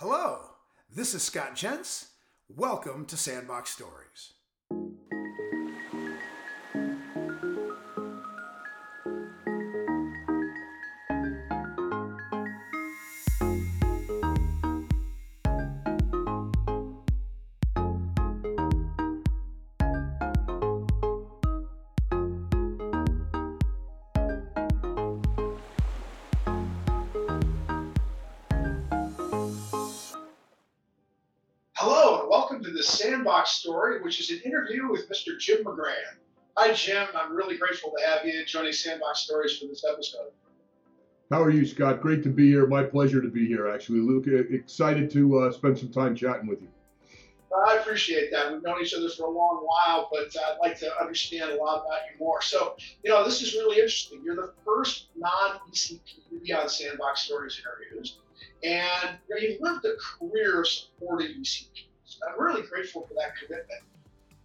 Hello, this is Scott Jens. Welcome to Sandbox Stories. Story, which is an interview with Mr. Jim McGrann. Hi, Jim. I'm really grateful to have you joining Sandbox Stories for this episode. How are you, Scott? Great to be here. My pleasure to be here, actually. Luke, excited to uh, spend some time chatting with you. I appreciate that. We've known each other for a long while, but I'd like to understand a lot about you more. So, you know, this is really interesting. You're the first non ECP to be on Sandbox Stories interviews, and you know, you've lived a career supporting supporting I'm really grateful for that commitment.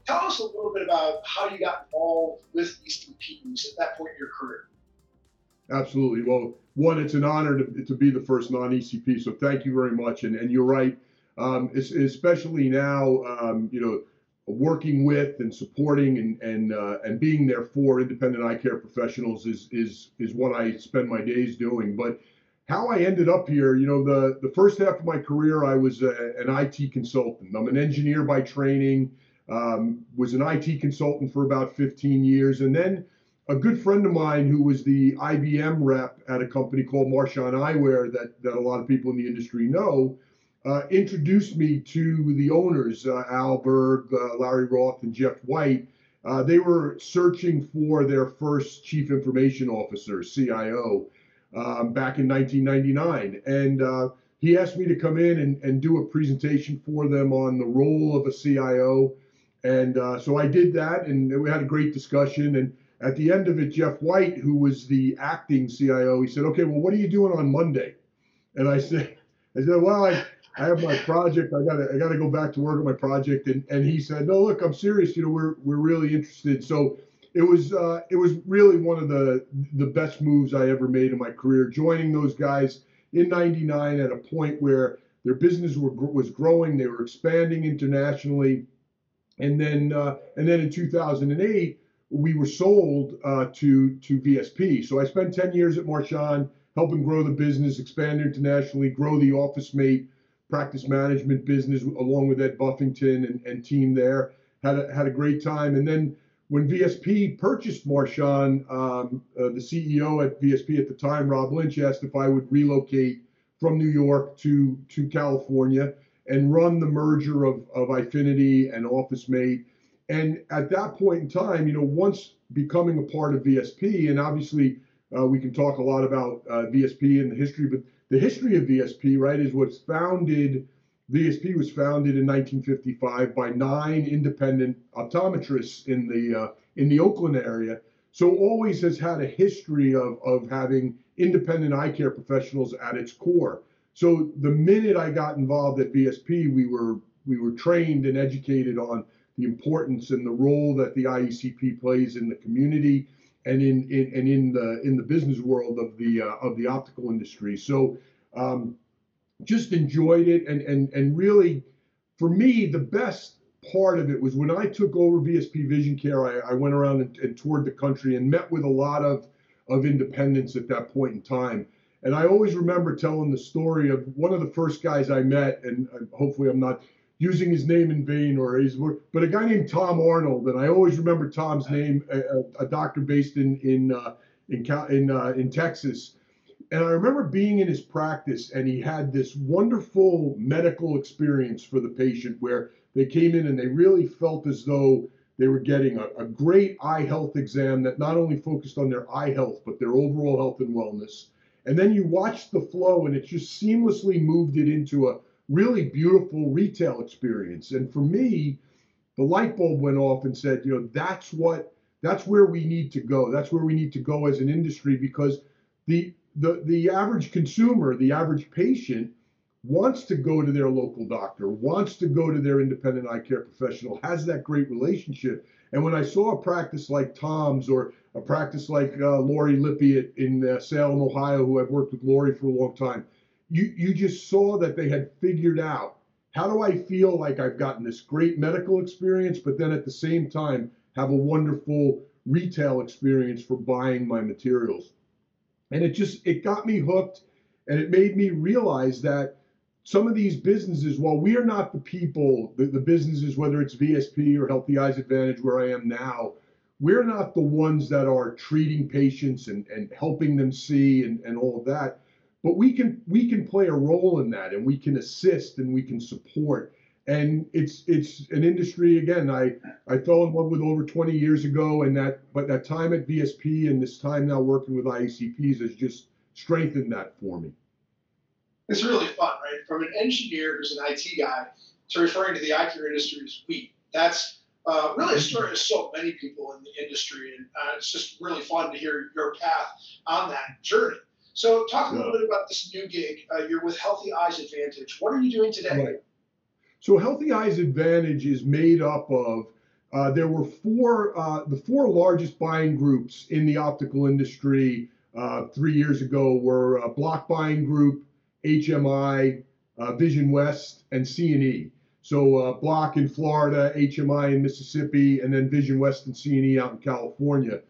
Tell us a little bit about how you got involved with ECPs at that point in your career. Absolutely. Well, one, it's an honor to, to be the first non ECP, so thank you very much. And, and you're right um, especially now, um, you know, working with and supporting and and uh, and being there for independent eye care professionals is is is what I spend my days doing. But how I ended up here, you know, the the first half of my career, I was a, an IT consultant. I'm an engineer by training. Um, was an IT consultant for about 15 years, and then a good friend of mine who was the IBM rep at a company called Marchon Eyewear that that a lot of people in the industry know uh, introduced me to the owners, uh, Al Berg, uh, Larry Roth, and Jeff White. Uh, they were searching for their first chief information officer, CIO, um, back in 1999. And uh, he asked me to come in and, and do a presentation for them on the role of a CIO. And uh, so I did that, and we had a great discussion. And at the end of it, Jeff White, who was the acting CIO, he said, "Okay, well, what are you doing on Monday?" And I said, "I said, well, I." I have my project. I gotta I gotta go back to work on my project. And and he said, no, look, I'm serious. You know, we're we're really interested. So it was uh, it was really one of the the best moves I ever made in my career. Joining those guys in '99 at a point where their business were, was growing, they were expanding internationally, and then uh, and then in 2008 we were sold uh, to to VSP. So I spent 10 years at Marchon, helping grow the business, expand internationally, grow the office mate practice management business along with Ed Buffington and, and team there. Had a, had a great time. And then when VSP purchased Marchon, um, uh, the CEO at VSP at the time, Rob Lynch, asked if I would relocate from New York to, to California and run the merger of, of Eyefinity and OfficeMate. And at that point in time, you know, once becoming a part of VSP, and obviously uh, we can talk a lot about uh, VSP and the history, but the history of VSP, right, is what's founded. VSP was founded in 1955 by nine independent optometrists in the uh, in the Oakland area. So always has had a history of of having independent eye care professionals at its core. So the minute I got involved at VSP, we were we were trained and educated on the importance and the role that the IECP plays in the community and in, in and in the in the business world of the uh, of the optical industry. So um, just enjoyed it and and and really for me the best part of it was when I took over VSP Vision Care. I, I went around and, and toured the country and met with a lot of of independents at that point in time. And I always remember telling the story of one of the first guys I met, and hopefully I'm not using his name in vain or his but a guy named Tom Arnold, and I always remember Tom's name, a, a doctor based in in uh, in in, uh, in Texas. And I remember being in his practice, and he had this wonderful medical experience for the patient where they came in and they really felt as though they were getting a, a great eye health exam that not only focused on their eye health, but their overall health and wellness. And then you watched the flow, and it just seamlessly moved it into a really beautiful retail experience. And for me, the light bulb went off and said, you know, that's what that's where we need to go. That's where we need to go as an industry because the the the average consumer, the average patient wants to go to their local doctor, wants to go to their independent eye care professional, has that great relationship. And when I saw a practice like Tom's or a practice like uh, Lori Lippy in uh, Salem, Ohio, who I've worked with Lori for a long time, you you just saw that they had figured out how do I feel like I've gotten this great medical experience, but then at the same time have a wonderful retail experience for buying my materials. And it just it got me hooked and it made me realize that some of these businesses, while we are not the people, the, the businesses, whether it's VSP or Healthy Eyes Advantage, where I am now, we're not the ones that are treating patients and, and helping them see and, and all of that. But we can we can play a role in that and we can assist and we can support. And it's it's an industry again. I I fell in love with over 20 years ago, and that but that time at VSP and this time now working with IECPs has just strengthened that for me. It's really fun, right? From an engineer who's an IT guy to referring to the care industry as we. That's uh, really a story of so many people in the industry, and uh, it's just really fun to hear your path on that journey. So, talk a little bit about this new gig. Uh, you're with Healthy Eyes Advantage. What are you doing today? Right. So, Healthy Eyes Advantage is made up of uh, there were four uh, the four largest buying groups in the optical industry uh, three years ago were uh, Block Buying Group, HMI, uh, Vision West, and C&E. So uh, Block in Florida, HMI in Mississippi, and then Vision West and C&E out in California.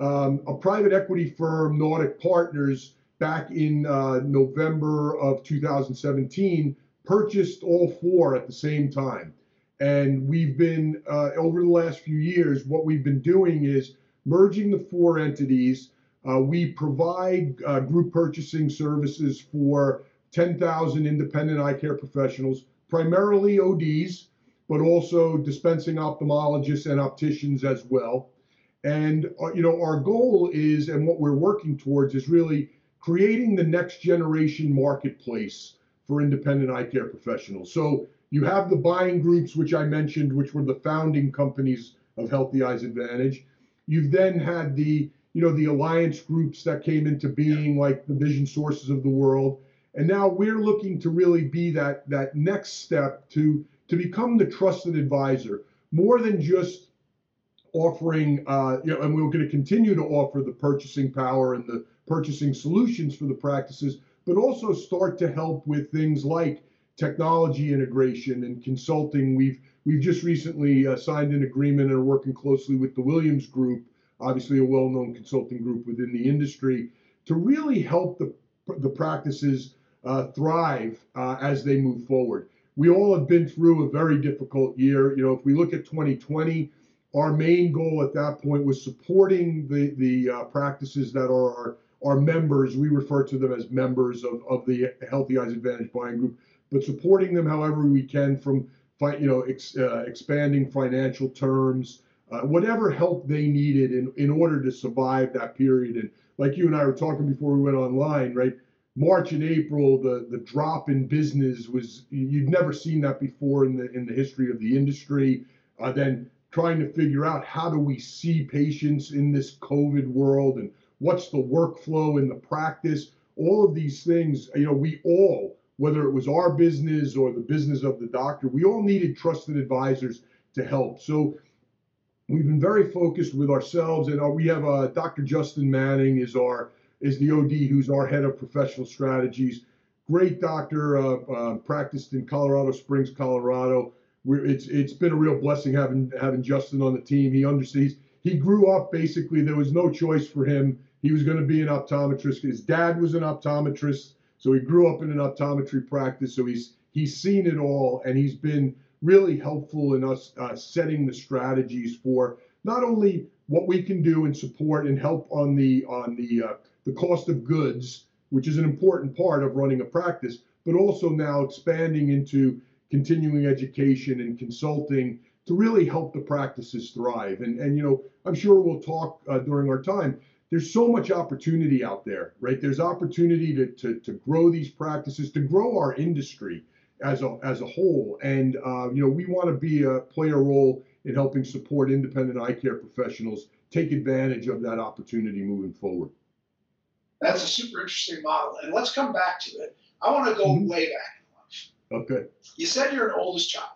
Um, a private equity firm, Nautic Partners, back in November of 2017, purchased all four at the same time. And we've been, uh, over the last few years, what we've been doing is merging the four entities. Uh, we provide uh, group purchasing services for 10,000 independent eye care professionals, primarily ODs, but also dispensing ophthalmologists and opticians as well. And uh, you know, our goal is, and what we're working towards, is really creating the next generation marketplace for independent eye care professionals. So you have the buying groups, which I mentioned, which were the founding companies of Healthy Eyes Advantage. You've then had the you know the alliance groups that came into being, like the Vision Sources of the world and now we're looking to really be that that next step to to become the trusted advisor, more than just offering, uh, you know, and we're going to continue to offer the purchasing power and the purchasing solutions for the practices, but also start to help with things like technology integration and consulting. We've we've just recently uh, signed an agreement and are working closely with the Williams Group, obviously a well-known consulting group within the industry, to really help the the practices uh, thrive uh, as they move forward. We all have been through a very difficult year. You know, if we look at 2020, our main goal at that point was supporting the the uh, practices that are our, our members. We refer to them as members of, of the Healthy Eyes Advantage buying group, but supporting them however we can from you know ex, uh, expanding financial terms, uh, whatever help they needed in in order to survive that period. And like you and I were talking before we went online, right? March and April, the the drop in business was you'd never seen that before in the in the history of the industry. Uh, then trying to figure out how do we see patients in this COVID world and what's the workflow in the practice. All of these things, you know, we all, whether it was our business or the business of the doctor, we all needed trusted advisors to help. So we've been very focused with ourselves, and uh, we have uh, Dr. Justin Manning is our is the OD who's our head of professional strategies. Great doctor, uh, uh, practiced in Colorado Springs, Colorado. We're, it's it's been a real blessing having having Justin on the team. He understands. He grew up basically. There was no choice for him. He was going to be an optometrist. His dad was an optometrist, so he grew up in an optometry practice. So he's he's seen it all, and he's been really helpful in us uh, setting the strategies for not only what we can do and support and help on the on the uh, the cost of goods, which is an important part of running a practice, but also now expanding into continuing education and consulting to really help the practices thrive. And, and you know, I'm sure we'll talk uh, during our time. There's so much opportunity out there, right? There's opportunity to, to, to grow these practices, to grow our industry as a, as a whole. And, uh, you know, we want to be a play a role in helping support independent eye care professionals take advantage of that opportunity moving forward. That's a super interesting model. And let's come back to it. I want to go mm-hmm. way back in life. Okay. You said you're an oldest child.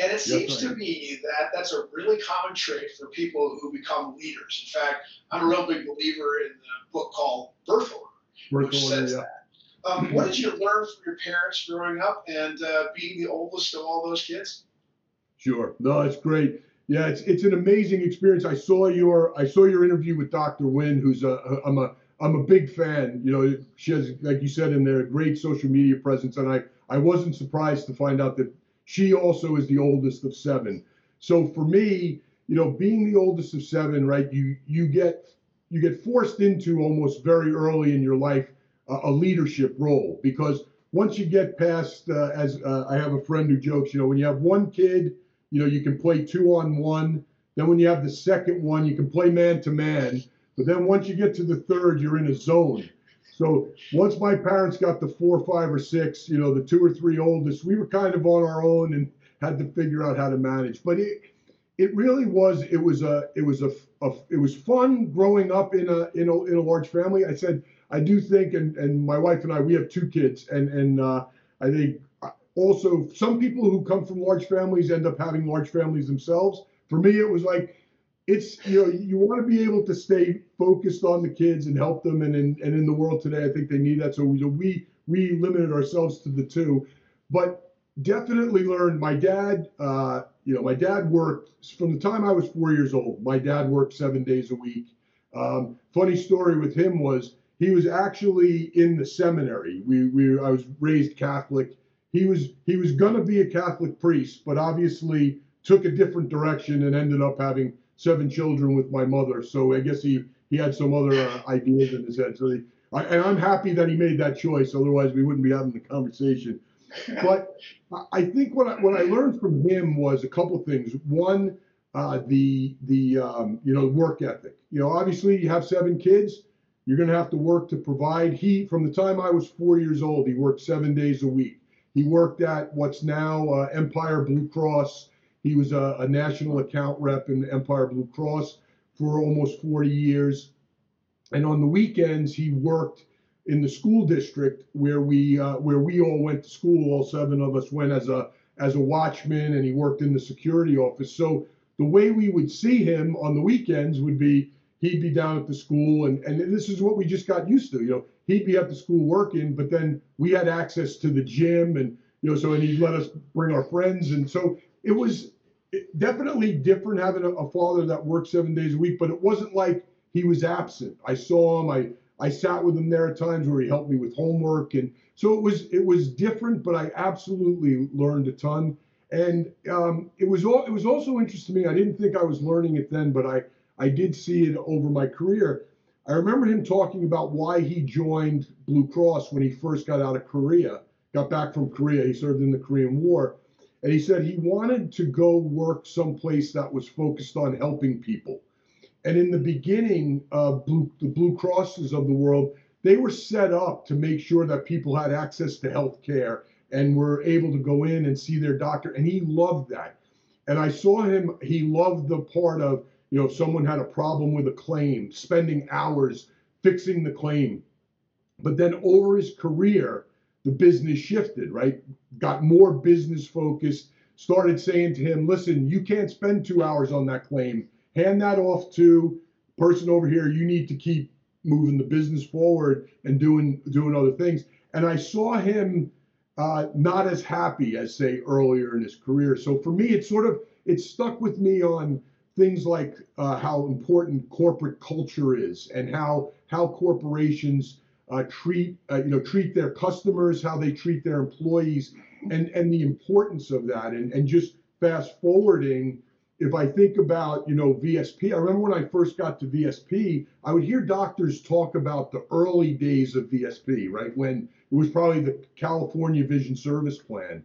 And it seems to me that that's a really common trait for people who become leaders. In fact, I'm a real big believer in the book called Birth Order, Birth which order, says yeah. that. Um, what did you learn from your parents growing up and uh, being the oldest of all those kids? Sure. No, it's great. Yeah, it's it's an amazing experience. I saw your I saw your interview with Dr. Wynn, who's a I'm a I'm a big fan. You know, she has like you said in there a great social media presence, and I I wasn't surprised to find out that she also is the oldest of seven. So for me, you know, being the oldest of seven, right? You you get you get forced into almost very early in your life uh, a leadership role because once you get past, uh, as uh, I have a friend who jokes, you know, when you have one kid you know, you can play two on one. Then when you have the second one, you can play man to man. But then once you get to the third, you're in a zone. So once my parents got the four, five, or six, you know, the two or three oldest, we were kind of on our own and had to figure out how to manage. But it it really was it was a it was a, a it was fun growing up in a in a in a large family. I said I do think, and and my wife and I we have two kids, and and uh, I think also some people who come from large families end up having large families themselves. For me, it was like it's you know you want to be able to stay focused on the kids and help them, and in and in the world today, I think they need that. So we we we limited ourselves to the two, but definitely learned. My dad, uh, you know, my dad worked from the time I was four years old. My dad worked seven days a week. Um, funny story with him was he was actually in the seminary. We we I was raised Catholic he was he was going to be a Catholic priest, but obviously took a different direction and ended up having seven children with my mother. So I guess he he had some other uh, ideas in his head. So he, I, and I'm happy that he made that choice. Otherwise, we wouldn't be having the conversation. But I think what I, what I learned from him was a couple things. One, uh, the the um, you know work ethic. You know, obviously you have seven kids. You're going to have to work to provide. He from the time I was four years old, he worked seven days a week. He worked at what's now uh, Empire Blue Cross. He was a, a, national account rep in Empire Blue Cross for almost 40 years. And on the weekends, he worked in the school district where we uh, where we all went to school. All seven of us went as a as a watchman, and he worked in the security office. So the way we would see him on the weekends would be he'd be down at the school, and and this is what we just got used to. You know, he'd be at the school working, but then we had access to the gym and you know, so and he'd let us bring our friends, and so it was definitely different having a, a father that worked seven days a week, but it wasn't like he was absent. I saw him. I I sat with him there at times where he helped me with homework, and so it was it was different, but I absolutely learned a ton. And um, it was all it was also interesting to me. I didn't think I was learning it then, but I I did see it over my career I remember him talking about why he joined Blue Cross when he first got out of Korea, got back from Korea. He served in the Korean War. And he said he wanted to go work someplace that was focused on helping people. And in the beginning, uh, Blue, the Blue Crosses of the world, they were set up to make sure that people had access to health care and were able to go in and see their doctor. And he loved that. And I saw him, he loved the part of you know, if someone had a problem with a claim, spending hours fixing the claim. But then over his career, the business shifted, right? Got more business focused, started saying to him, listen, you can't spend two hours on that claim. Hand that off to person over here. You need to keep moving the business forward and doing doing other things. And I saw him uh, not as happy as say earlier in his career. So for me, it's sort of it stuck with me on things like uh, how important corporate culture is and how how corporations uh, treat uh, you know treat their customers, how they treat their employees, and and the importance of that. And and just fast forwarding, if I think about you know VSP, I remember when I first got to VSP, I would hear doctors talk about the early days of VSP, right when it was probably the California Vision Service Plan,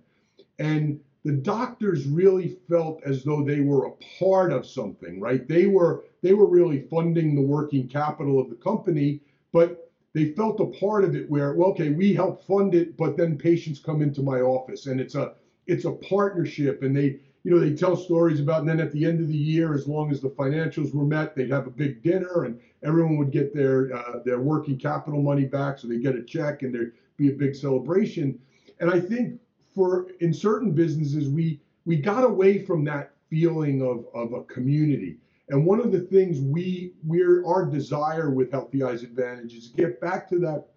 and the doctors really felt as though they were a part of something, right? They were they were really funding the working capital of the company, but they felt a part of it where, well, okay, we help fund it, but then patients come into my office and it's a it's a partnership and they you know they tell stories about and then at the end of the year as long as the financials were met they'd have a big dinner and everyone would get their uh, their working capital money back so they get a check and there'd be a big celebration and i think for in certain businesses we we got away from that feeling of, of a community. And one of the things we we're our desire with Healthy Eyes Advantage is to get back to that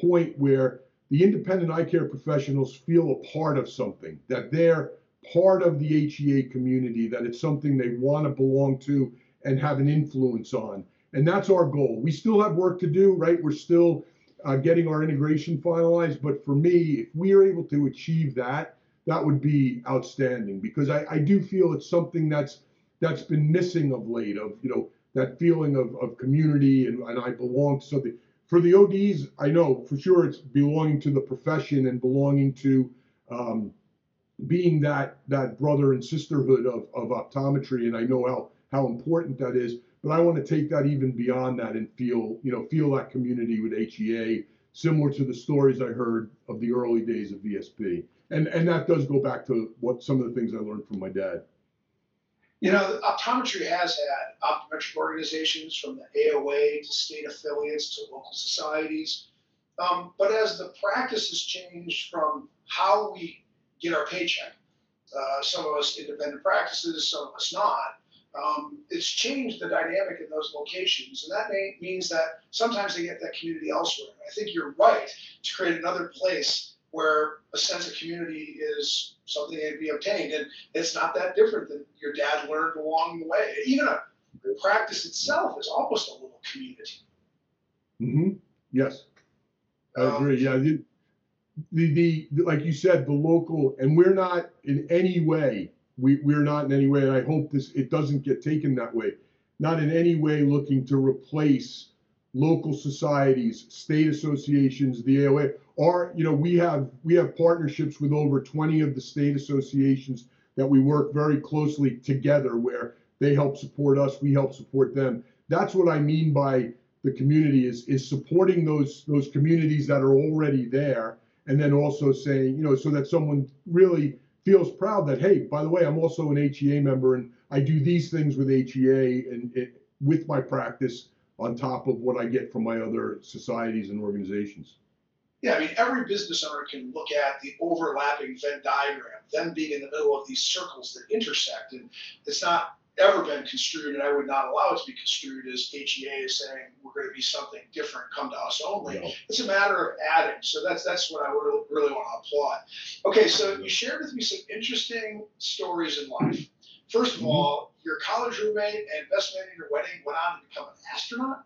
point where the independent eye care professionals feel a part of something, that they're part of the HEA community, that it's something they want to belong to and have an influence on. And that's our goal. We still have work to do, right? We're still uh, getting our integration finalized. But for me, if we are able to achieve that, that would be outstanding because I, I do feel it's something that's that's been missing of late of you know that feeling of, of community and, and I belong to something. For the ODs, I know for sure it's belonging to the profession and belonging to um, being that that brother and sisterhood of, of optometry, and I know how how important that is. But I want to take that even beyond that and feel you know feel that community with HEA, similar to the stories I heard of the early days of VSP, and and that does go back to what some of the things I learned from my dad. You know, optometry has had optometric organizations from the AOA to state affiliates to local societies. Um, but as the practice has changed from how we get our paycheck, uh, some of us independent practices, some of us not, um, it's changed the dynamic in those locations. And that may, means that sometimes they get that community elsewhere. And I think you're right to create another place where a sense of community is something that can be obtained. And it's not that different than your dad learned along the way. Even a the practice itself is almost a little community. Mm-hmm. Yes, I Um, agree. Yeah, the, the the like you said, the local, and we're not in any way. We we're not in any way, and I hope this it doesn't get taken that way. Not in any way looking to replace local societies, state associations, the AOA. Or you know, we have we have partnerships with over 20 of the state associations that we work very closely together, where they help support us, we help support them. That's what I mean by the community is is supporting those those communities that are already there and then also saying you know so that someone really feels proud that hey by the way i'm also an hea member and i do these things with hea and it, with my practice on top of what i get from my other societies and organizations Yeah, I mean, every business owner can look at the overlapping Venn diagram, them being in the middle of these circles that intersect. And it's not ever been construed, and I would not allow it to be construed as HEA is saying we're going to be something different, come to us only. It's a matter of adding. So that's that's what I would really want to applaud. Okay, so you shared with me some interesting stories in life. First of Mhm. all, your college roommate and best man at your wedding went on to become an astronaut.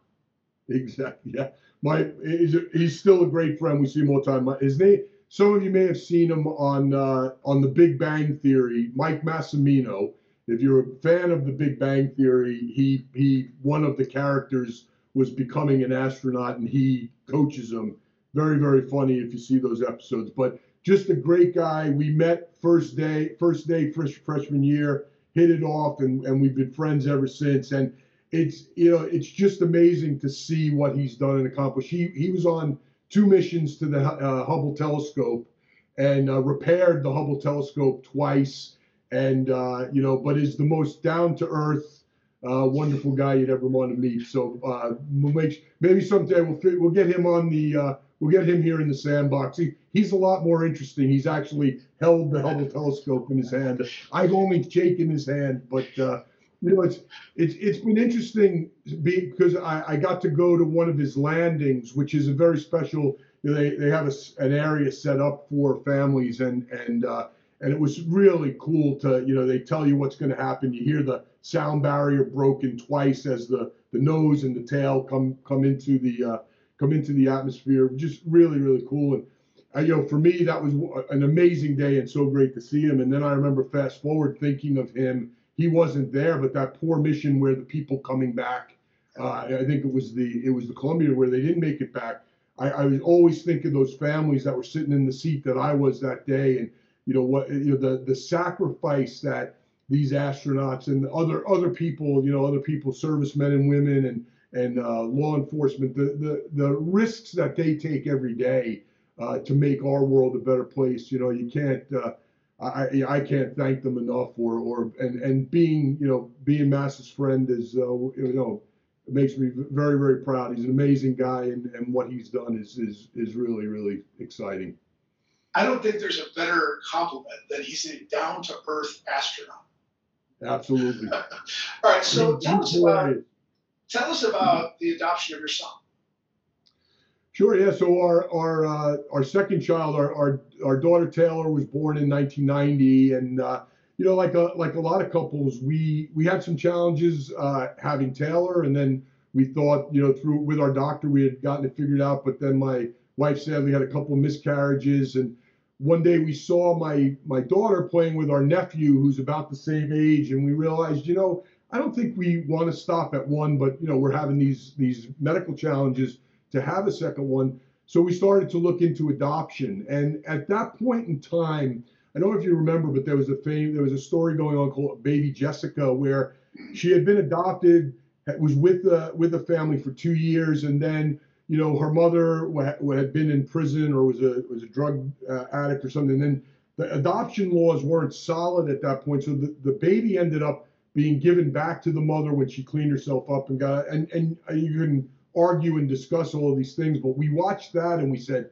Exactly. Yeah. My he's, he's still a great friend. We see him all the time. His name. Some of you may have seen him on uh, on The Big Bang Theory. Mike Massimino. If you're a fan of The Big Bang Theory, he he one of the characters was becoming an astronaut, and he coaches him. Very very funny if you see those episodes. But just a great guy. We met first day first day fresh, freshman year. Hit it off, and and we've been friends ever since. And it's you know it's just amazing to see what he's done and accomplished. He he was on two missions to the uh, Hubble telescope and uh, repaired the Hubble telescope twice, and uh, you know, but is the most down to earth, uh, wonderful guy you'd ever want to meet. So uh, maybe someday we'll we'll get him on the uh, we'll get him here in the sandbox. He, he's a lot more interesting. He's actually held the Hubble telescope in his hand. I've only shaken his hand, but. Uh, you know, it's it's it's been interesting because I, I got to go to one of his landings, which is a very special. You know, they they have a an area set up for families, and and uh, and it was really cool to you know they tell you what's going to happen. You hear the sound barrier broken twice as the the nose and the tail come come into the uh, come into the atmosphere. Just really really cool and. Uh, you know, for me, that was an amazing day and so great to see him. And then I remember fast forward thinking of him he wasn't there, but that poor mission where the people coming back, uh, I think it was the it was the Columbia where they didn't make it back. I, I was always thinking those families that were sitting in the seat that I was that day, and you know what you know the the sacrifice that these astronauts and other other people, you know, other people, servicemen and women and and uh, law enforcement, the, the the risks that they take every day uh, to make our world a better place. You know, you can't. Uh, I, I can't thank them enough or, or and, and being you know being Mass's friend is uh, you know it makes me very very proud. He's an amazing guy and, and what he's done is, is is really really exciting. I don't think there's a better compliment than he's a down to earth astronaut. Absolutely. All right, so tell us about. Tell us about the adoption of your son. Sure. Yeah. So our our uh, our second child, our, our our daughter Taylor, was born in 1990, and uh, you know, like a like a lot of couples, we we had some challenges uh, having Taylor, and then we thought, you know, through with our doctor, we had gotten it figured out. But then my wife sadly had a couple of miscarriages, and one day we saw my my daughter playing with our nephew, who's about the same age, and we realized, you know, I don't think we want to stop at one, but you know, we're having these these medical challenges to have a second one. So we started to look into adoption, and at that point in time I don't know if you remember, but there was a fame, there was a story going on called Baby Jessica, where she had been adopted, was with the with a family for two years, and then you know her mother had been in prison or was a was a drug uh, addict or something. And then the adoption laws weren't solid at that point, so the, the baby ended up being given back to the mother when she cleaned herself up and got and and you can argue and discuss all of these things, but we watched that and we said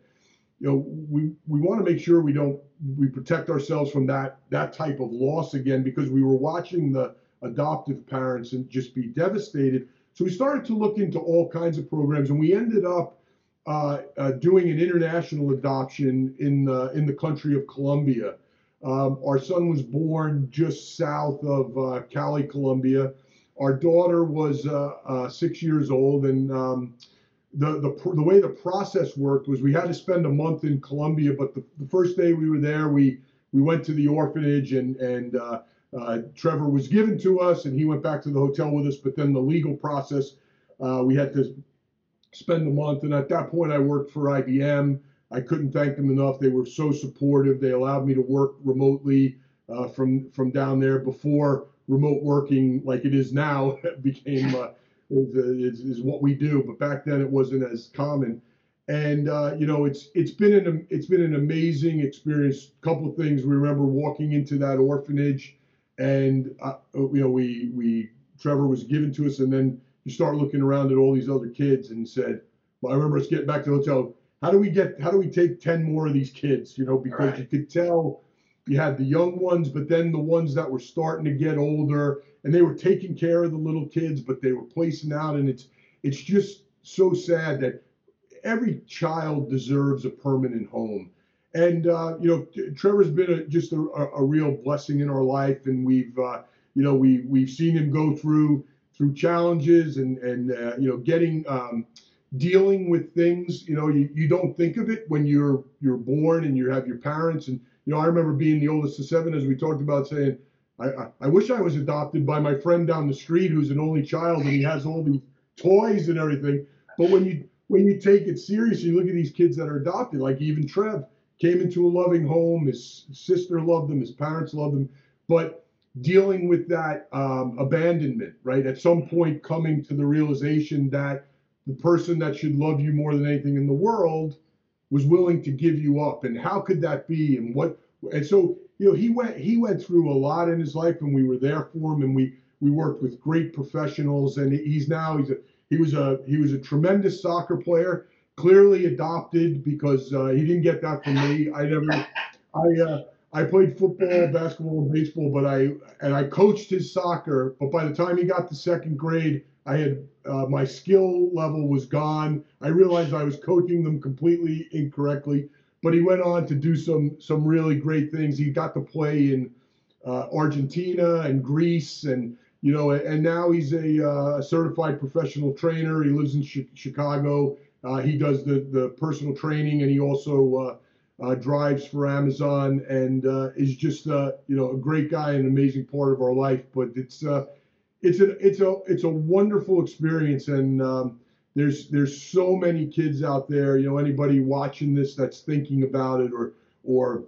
you know, we, we want to make sure we don't we protect ourselves from that that type of loss again because we were watching the adoptive parents and just be devastated. So we started to look into all kinds of programs, and we ended up uh, uh, doing an international adoption in the in the country of Colombia. Um, our son was born just south of uh, Cali, Colombia. Our daughter was uh, uh, six years old, and um, the, the, the way the process worked was we had to spend a month in Colombia, but the, the first day we were there, we we went to the orphanage and and uh, uh, Trevor was given to us and he went back to the hotel with us. But then the legal process, uh, we had to spend a month. And at that point, I worked for IBM. I couldn't thank them enough. They were so supportive. They allowed me to work remotely uh, from from down there before remote working like it is now became uh, is, is, what we do. But back then it wasn't as common. And uh, you know, it's it's been an it's been an amazing experience. A couple of things. We remember walking into that orphanage, and uh, you know, we we Trevor was given to us, and then you start looking around at all these other kids, and said, "Well, I remember us getting back to the hotel. How do we get? How do we take ten more of these kids? You know, because right. you could tell you had the young ones, but then the ones that were starting to get older, and they were taking care of the little kids, but they were placing out, and it's it's just so sad that every child deserves a permanent home. And uh, you know, Trevor's been a, just a, a, real blessing in our life, and we've uh, you know we we've seen him go through through challenges and and uh, you know getting um, dealing with things. You know, you, you don't think of it when you're you're born and you have your parents, and you know I remember being the oldest of seven, as we talked about, saying I, I, wish I was adopted by my friend down the street who's an only child and he has all these toys and everything. But when you when you take it seriously, you look at these kids that are adopted, like even Trev came into a loving home. His sister loved him, his parents loved him, but dealing with that um, abandonment, right? At some point, coming to the realization that the person that should love you more than anything in the world was willing to give you up, and how could that be? And what? And so you know, he went he went through a lot in his life, and we were there for him, and we we worked with great professionals, and he's now he's a he was a he was a tremendous soccer player, clearly adopted because uh, he didn't get that from me. I never I uh, I played football, basketball, and baseball, but I and I coached his soccer. But by the time he got to second grade, I had uh, my skill level was gone. I realized I was coaching them completely incorrectly but he went on to do some some really great things. He got to play in uh, Argentina and Greece, and you know, and now he's a uh, certified professional trainer. He lives in ch- Chicago. Uh, he does the the personal training, and he also uh, uh, drives for Amazon, and is just you know a great guy, an amazing part of our life. But it's it's a it's a it's a wonderful experience, and um, there's there's so many kids out there. You know, anybody watching this that's thinking about it or or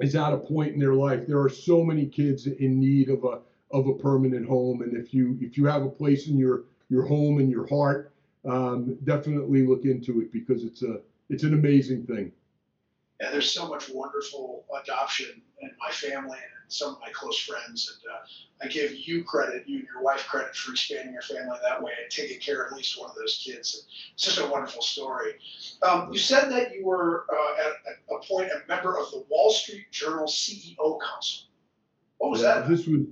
is at a point in their life. There are so many kids in need of a of a permanent home, and if you if you have a place in your your home and your heart, um, definitely look into it because it's a it's an amazing thing. Yeah, there's so much wonderful adoption in my family and some of my close friends. And uh, I give you credit, you and your wife credit for expanding your family that way and taking care of at least one of those kids. And it's just a wonderful story. Um, you said that you were uh, at, a point a member of the Wall Street Journal CEO Council. What was yeah, that? This was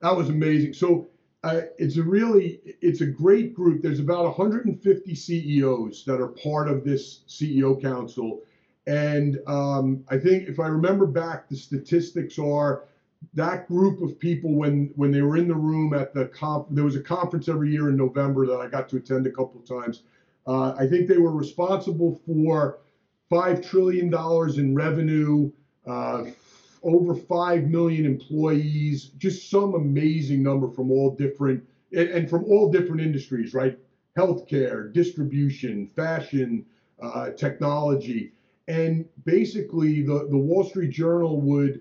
that was amazing. So uh, it's a really it's a great group. There's about 150 CEOs that are part of this CEO council, and um, I think if I remember back, the statistics are that group of people when when they were in the room at the conf there was a conference every year in November that I got to attend a couple of times. Uh, I think they were responsible for five trillion dollars in revenue, uh, over five million employees, just some amazing number from all different and, and from all different industries, right? Healthcare, distribution, fashion, uh, technology, and basically the the Wall Street Journal would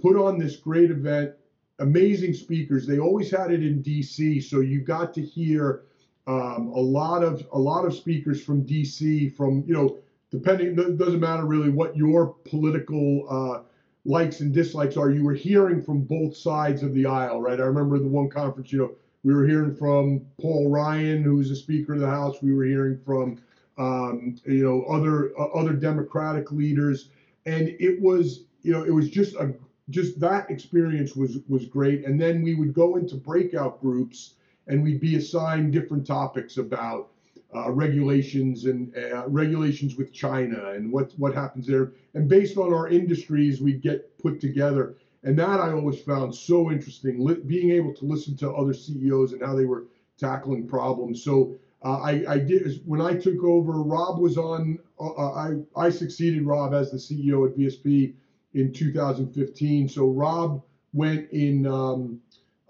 put on this great event, amazing speakers. They always had it in D.C., so you got to hear um, a lot of a lot of speakers from D.C. From you know, depending it doesn't matter really what your political uh, likes and dislikes are. You were hearing from both sides of the aisle, right? I remember the one conference, you know, we were hearing from Paul Ryan, who was a Speaker of the House. We were hearing from um, you know other uh, other Democratic leaders, and it was you know it was just a just that experience was was great. And then we would go into breakout groups and we'd be assigned different topics about uh, regulations and uh, regulations with China and what what happens there. And based on our industries, we'd get put together. And that I always found so interesting, li- being able to listen to other CEOs and how they were tackling problems. So uh, I, I did when I took over. Rob was on. Uh, I I succeeded Rob as the CEO at VSP in 2015. So Rob went in um,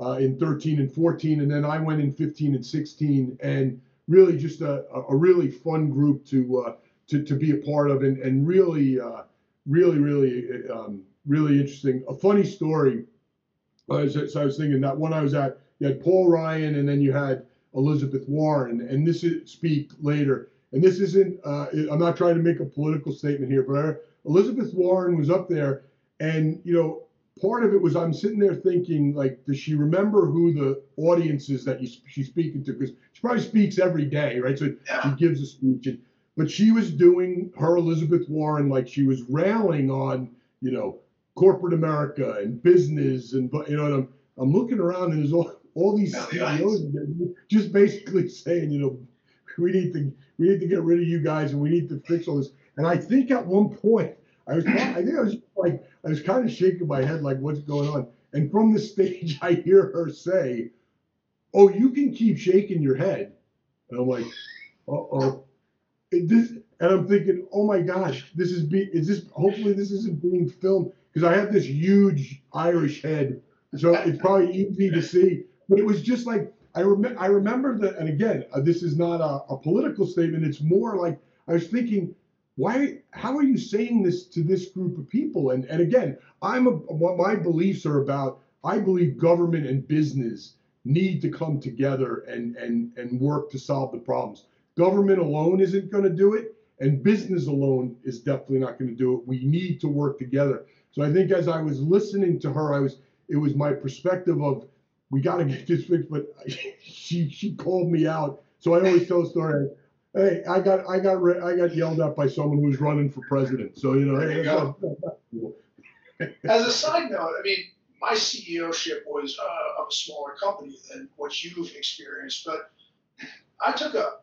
uh, in 13 and 14, and then I went in 15 and 16, and really just a, a really fun group to uh, to to be a part of, and and really uh, really really um, really interesting. A funny story. As I was thinking that one I was at, you had Paul Ryan, and then you had Elizabeth Warren, and this is speak later. And this isn't. Uh, I'm not trying to make a political statement here, but Elizabeth Warren was up there, and you know, part of it was I'm sitting there thinking, like, does she remember who the audience is that you, she's speaking to? Because she probably speaks every day, right? So Yeah. she gives a speech, and, but she was doing her Elizabeth Warren like she was railing on, you know, corporate America and business, and but you know, and I'm I'm looking around and there's all all these CEOs just basically saying, you know, we need to we need to get rid of you guys and we need to fix all this. And I think at one point, I was, I think I was like, I was kind of shaking my head, like, what's going on? And from the stage, I hear her say, "Oh, you can keep shaking your head," and I'm like, "Uh oh." This, and I'm thinking, "Oh my gosh, this is be, is this? Hopefully, this isn't being filmed because I have this huge Irish head, so it's probably easy to see." But it was just like I remember. I remember that, and again, uh, this is not a, a political statement. It's more like I was thinking why how are you saying this to this group of people and and again i'm a, what my beliefs are about i believe government and business need to come together and and and work to solve the problems government alone isn't going to do it and business alone is definitely not going to do it we need to work together so i think as i was listening to her i was it was my perspective of we got to get this fixed but she she called me out so i always tell a story Hey, I got I got re- I got yelled at by someone who was running for president. So you know, hey, you go. not- that's not cool. As a side note, I mean, my CEOship was uh, of a smaller company than what you've experienced, but I took a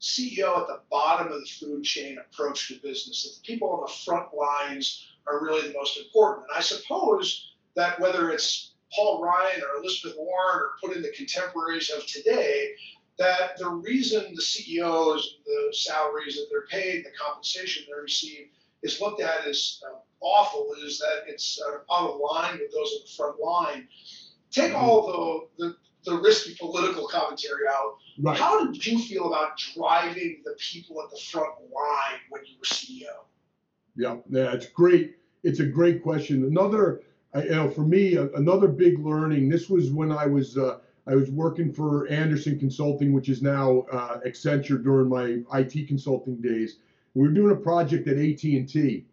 CEO at the bottom of the food chain approach to business. That the people on the front lines are really the most important. And I suppose that whether it's Paul Ryan or Elizabeth Warren or put in the contemporaries of today, that the reason the CEOs, the salaries that they're paid, the compensation they receive is looked at as uh, awful is that it's uh, out of line with those at the front line. Take all the, the, the risky political commentary out. Right. How did you feel about driving the people at the front line when you were CEO? Yeah, yeah, it's great. It's a great question. Another, I- you know, for me, a- another big learning. This was when I was uh, I was working for Andersen Consulting, which is now uh, Accenture during my IT consulting days. We were doing a project at AT and T,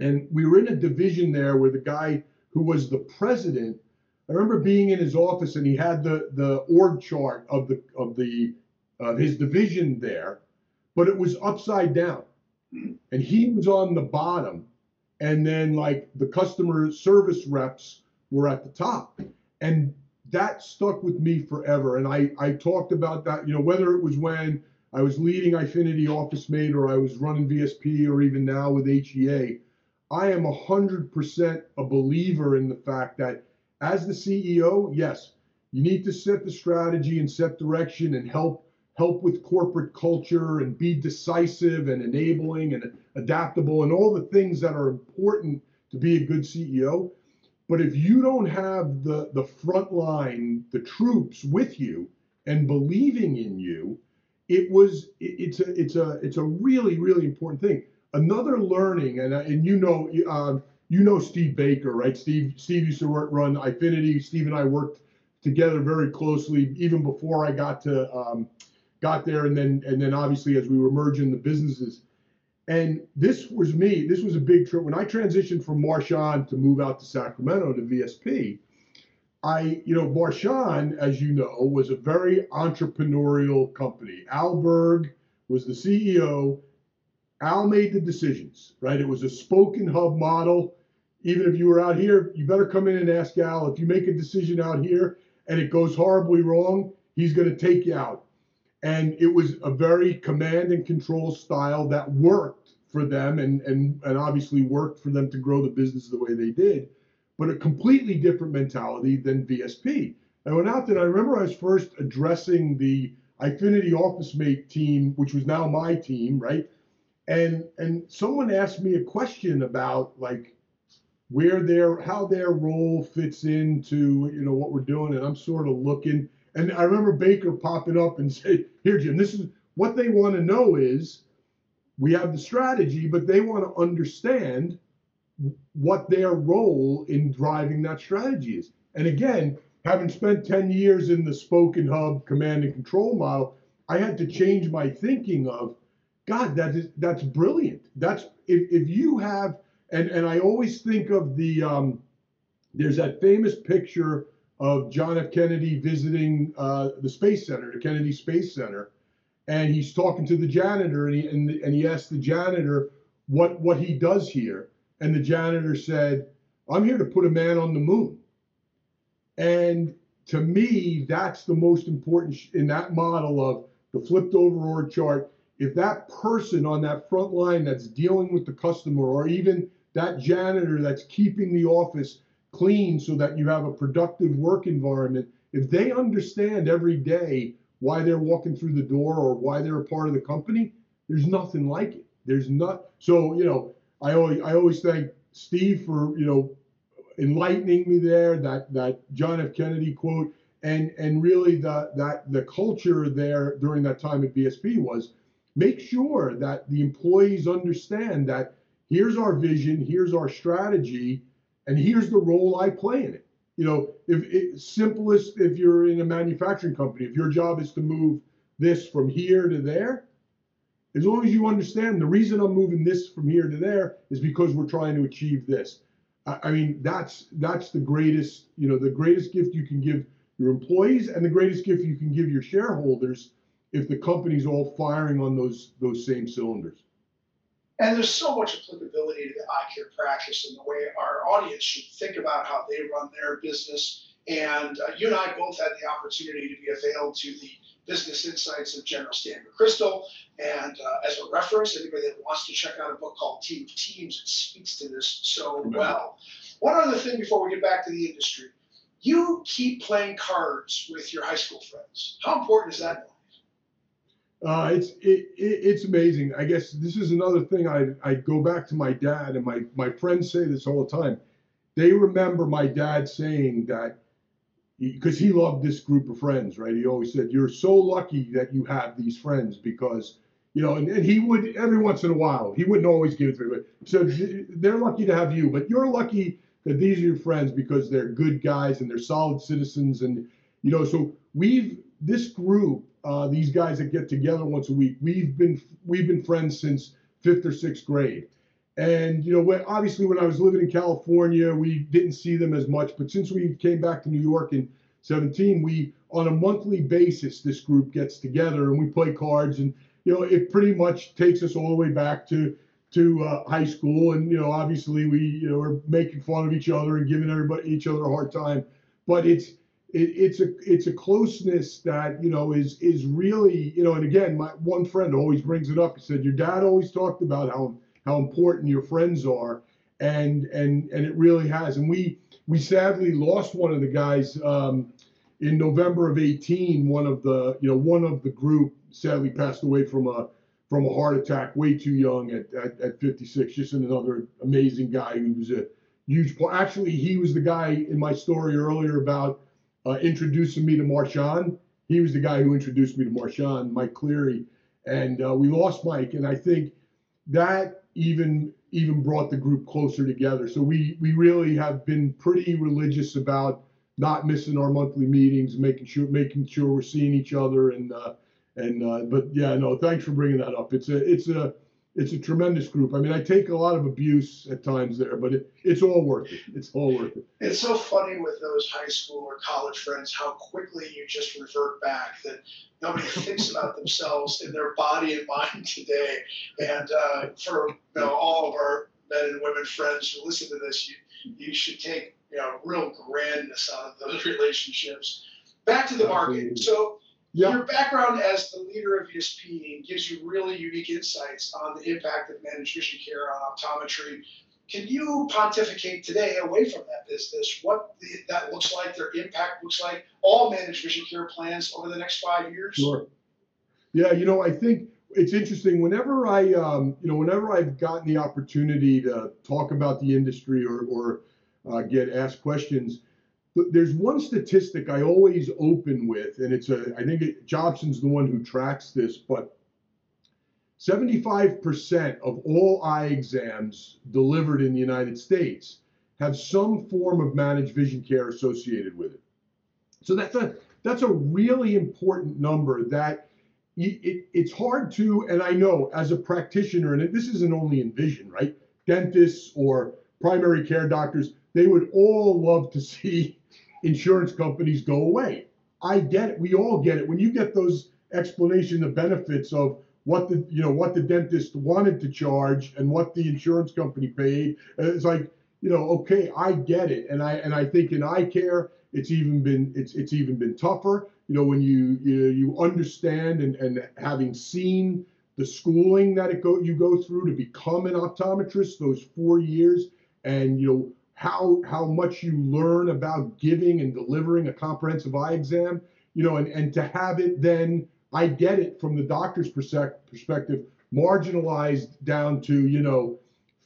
and we were in a division there where the guy who was the president. I remember being in his office and he had the the org chart of the of the of his division there, but it was upside down and he was on the bottom and then like the customer service reps were at the top and that stuck with me forever. And I, I talked about that, you know, whether it was when I was leading Eyefinity Office Mate or I was running VSP or even now with HEA, I am 100% a believer in the fact that as the CEO, yes, you need to set the strategy and set direction and help help with corporate culture and be decisive and enabling and adaptable and all the things that are important to be a good CEO. But if you don't have the the front line, the troops with you and believing in you, it was it, it's a it's a it's a really really important thing. Another learning, and and you know um, you know Steve Baker, right? Steve Steve used to run Eyefinity. Steve and I worked together very closely even before I got to um, got there, and then and then obviously as we were merging the businesses. And this was me. This was a big trip when I transitioned from Marchon to move out to Sacramento to VSP. I, you know, Marchon, as you know, was a very entrepreneurial company. Al Berg was the CEO. Al made the decisions, right? It was a spoken hub model. Even if you were out here, you better come in and ask Al. If you make a decision out here and it goes horribly wrong, he's going to take you out. And it was a very command and control style that worked for them and, and, and obviously worked for them to grow the business the way they did but a completely different mentality than VSP. I went out there. I remember I was first addressing the Eyefinity Office Mate team, which was now my team, right? And and someone asked me a question about like where their how their role fits into you know what we're doing, and I'm sort of looking. And I remember Baker popping up and say, "Here, Jim, this is what they want to know is we have the strategy, but they want to understand." what their role in driving that strategy is. And again, having spent 10 years in the spoken hub command and control model, I had to change my thinking of, God, that is that's brilliant. That's if, if you have and and I always think of the um, there's that famous picture of John F. Kennedy visiting uh, the Space Center, the Kennedy Space Center, and he's talking to the janitor, and he and, and he asks the janitor what what he does here, and the janitor said, I'm here to put a man on the moon. And to me, that's the most important sh- in that model of the flipped over org chart. If that person on that front line that's dealing with the customer, or even that janitor that's keeping the office clean so that you have a productive work environment, if they understand every day why they're walking through the door or why they're a part of the company, there's nothing like it. There's not so you know I always I always thank Steve for you know enlightening me there. That that John F. Kennedy quote and and really the that the culture there during that time at VSP was make sure that the employees understand that here's our vision, here's our strategy, and here's the role I play in it. You know, if it, simplest if you're in a manufacturing company, if your job is to move this from here to there, as long as you understand the reason I'm moving this from here to there is because we're trying to achieve this. I, I mean, that's that's the greatest, you know, the greatest gift you can give your employees and the greatest gift you can give your shareholders if the company's all firing on those those same cylinders. And there's so much applicability to the eye care practice and the way our audience should think about how they run their business. And uh, you and I both had the opportunity to be availed to the business insights of General Stan McChrystal. And uh, as a reference, anybody that wants to check out a book called Team of Teams, it speaks to this so well. One other thing before we get back to the industry. You keep playing cards with your high school friends. How important is that? Uh, it's it, it, it's amazing. I guess this is another thing. I I go back to my dad and my my friends say this all the time. They remember my dad saying that because he, loved this group of friends, right? He always said, "You're so lucky that you have these friends because." You know, and, and he would every once in a while, he wouldn't always give it to me, so they're lucky to have you, but you're lucky that these are your friends because they're good guys and they're solid citizens. And, you know, so we've, this group, uh, these guys that get together once a week, we've been, we've been friends since fifth or sixth grade. And, you know, when, obviously when I was living in California, we didn't see them as much, but since we came back to New York in 17, we, on a monthly basis, this group gets together and we play cards and, you know, it pretty much takes us all the way back to to uh, high school, and you know, obviously we you know are making fun of each other and giving everybody each other a hard time. But it's it, it's a it's a closeness that you know is is really you know. And again, my one friend always brings it up. He said your dad always talked about how how important your friends are, and and and it really has. And we we sadly lost one of the guys um, in November of 18. One of the you know one of the group sadly passed away from a from a heart attack way too young at, at, at 56. Just another amazing guy who was a huge. Actually, he was the guy in my story earlier about uh, introducing me to Marchon. He was the guy who introduced me to Marchon, Mike Cleary, and uh, we lost Mike. And I think that even even brought the group closer together. So we we really have been pretty religious about not missing our monthly meetings, making sure making sure we're seeing each other. And uh, and uh, but yeah, no, thanks for bringing that up. It's a it's a it's a tremendous group. I mean, I take a lot of abuse at times there, but it, it's all worth it. It's all worth it. It's so funny with those high school or college friends how quickly you just revert back that nobody thinks about themselves in their body and mind today. And uh, for you know all of our men and women friends who listen to this, you you should take you know real grandness out of those relationships. Back to the market. So Yeah. your background as the leader of VSP gives you really unique insights on the impact of managed vision care on optometry. Can you pontificate today away from that business what the, that looks like, their impact looks like, all managed vision care plans over the next five years? Sure. Yeah, you know, I think it's interesting. Whenever I, um, you know, whenever I've gotten the opportunity to talk about the industry or, or uh, get asked questions, there's one statistic I always open with, and it's a, I think it, Jobson's the one who tracks this, but 75% of all eye exams delivered in the United States have some form of managed vision care associated with it. So that's a that's a really important number that y- it, it's hard to, and I know as a practitioner, and this isn't only in vision, right? Dentists or primary care doctors, they would all love to see insurance companies go away. I get it. We all get it. When you get those explanation of benefits of what the you know what the dentist wanted to charge and what the insurance company paid, uh, it's like you know okay, I get it. And I and I think in eye care, it's even been it's it's even been tougher. You know when you you, you understand and and having seen the schooling that it go you go through to become an optometrist, those four years, and you know how how much you learn about giving and delivering a comprehensive eye exam you know and and to have it then i get it from the doctor's perspective marginalized down to you know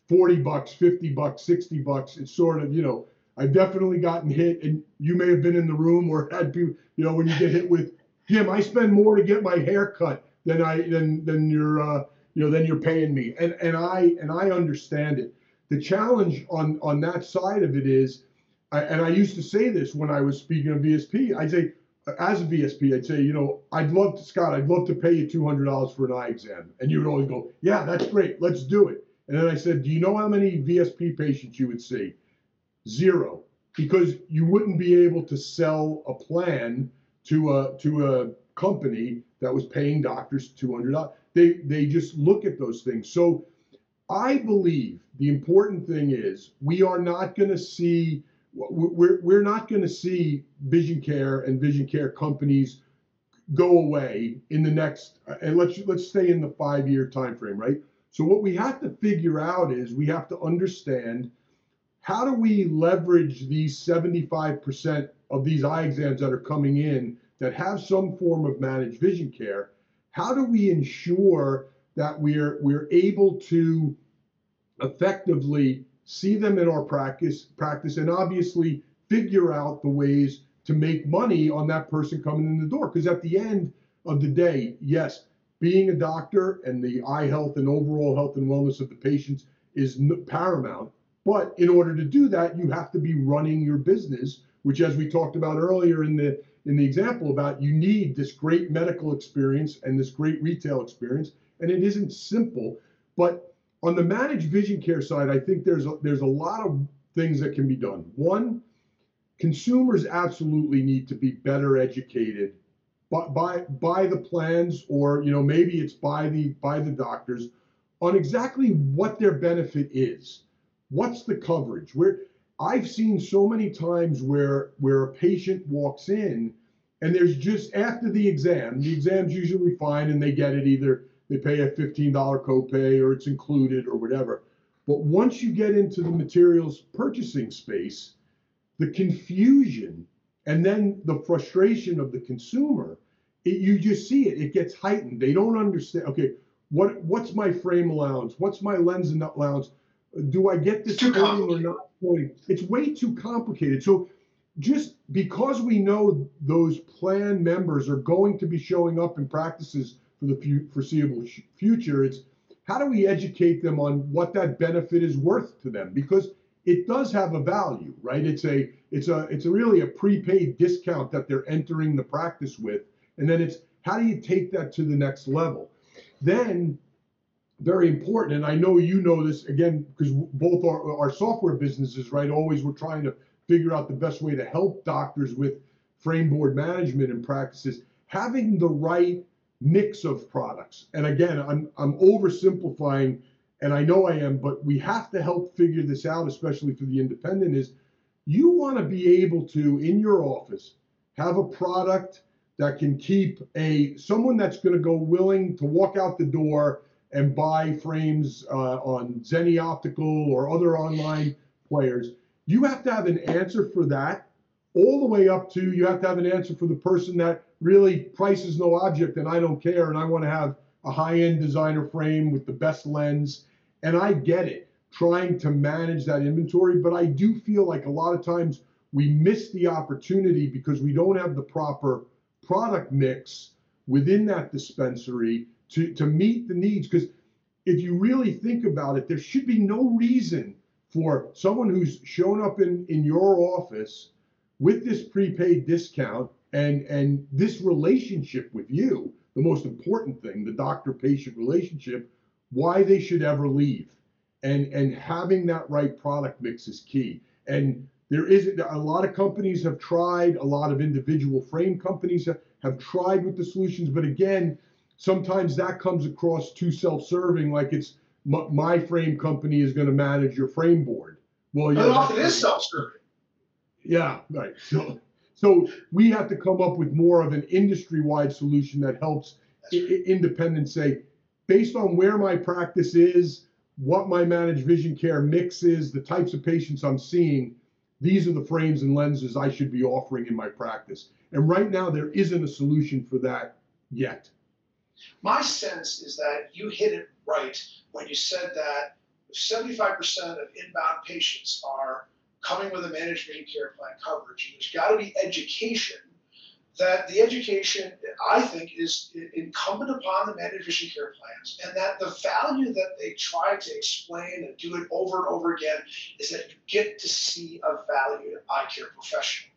40 bucks 50 bucks 60 bucks. It's sort of you know i've definitely gotten hit and you may have been in the room or had people you know when you get hit with jim i spend more to get my hair cut than i than than you're uh you know than you're paying me. And and i and i understand it the challenge on on that side of it is, and I used to say this when I was speaking of VSP. I'd say, as a VSP, I'd say, you know, I'd love to, Scott, I'd love to pay you two hundred dollars for an eye exam, and you would always go, yeah, that's great, let's do it. And then I said, do you know how many VSP patients you would see? Zero, because you wouldn't be able to sell a plan to a to a company that was paying doctors two hundred dollars. They they just look at those things. So I believe the important thing is we are not going to see we're, we're not going to see vision care and vision care companies go away in the next uh, and let's let's stay in the five year time frame right? So what we have to figure out is we have to understand how do we leverage these 75% of these eye exams that are coming in that have some form of managed vision care? How do we ensure that we're we're able to effectively see them in our practice practice and obviously figure out the ways to make money on that person coming in the door. Because at the end of the day yes being a doctor and the eye health and overall health and wellness of the patients is paramount. But in order to do that you have to be running your business which as we talked about earlier in the in the example about you need this great medical experience and this great retail experience and it isn't simple but on the managed vision care side, I think there's a, there's a lot of things that can be done. One, consumers absolutely need to be better educated by, by by the plans, or you know maybe it's by the by the doctors on exactly what their benefit is. What's the coverage? Where I've seen so many times where where a patient walks in and there's just after the exam, the exam's usually fine and they get it either they pay a $15 copay or it's included or whatever. But once you get into the materials purchasing space, the confusion and then the frustration of the consumer, it, you just see it. It gets heightened. They don't understand. Okay, what what's my frame allowance? What's my lens and allowance? Do I get this coating or not coating? It's way too complicated. So just because we know those plan members are going to be showing up in practices for the foreseeable future, it's how do we educate them on what that benefit is worth to them? Because it does have a value, right? It's a it's a it's a really a prepaid discount that they're entering the practice with, and then it's how do you take that to the next level? Then very important, and I know you know this again because both our, our software businesses, right? Always we're trying to figure out the best way to help doctors with frame board management and practices. Having the right mix of products, and again, I'm I'm oversimplifying, and I know I am, but we have to help figure this out, especially for the independent. Is you want to be able to in your office have a product that can keep a someone that's going to go willing to walk out the door and buy frames uh, on Zenni Optical or other online players. You have to have an answer for that, all the way up to you have to have an answer for the person that really price is no object and I don't care and I want to have a high-end designer frame with the best lens. And I get it, trying to manage that inventory, but I do feel like a lot of times we miss the opportunity because we don't have the proper product mix within that dispensary to, to meet the needs. Because if you really think about it, there should be no reason for someone who's shown up in, in your office with this prepaid discount and, and this relationship with you, the most important thing, the doctor patient relationship, why they should ever leave. And, and having that right product mix is key. And there is a lot of companies have tried, a lot of individual frame companies have, have tried with the solutions, but again, sometimes that comes across too self-serving, like it's my, my frame company is going to manage your frame board. Well, yeah, often it is self-serving. Yeah, right. So, so we have to come up with more of an industry-wide solution that helps I- independents say, based on where my practice is, what my managed vision care mix is, the types of patients I'm seeing, these are the frames and lenses I should be offering in my practice. And right now, there isn't a solution for that yet. My sense is that you hit it right when you said that 75% of inbound patients are coming with a managed care plan coverage. And There's got to be education that the education, I think, is incumbent upon the managed vision care plans, and that the value that they try to explain and do it over and over again is that you get to see a valued eye care professional.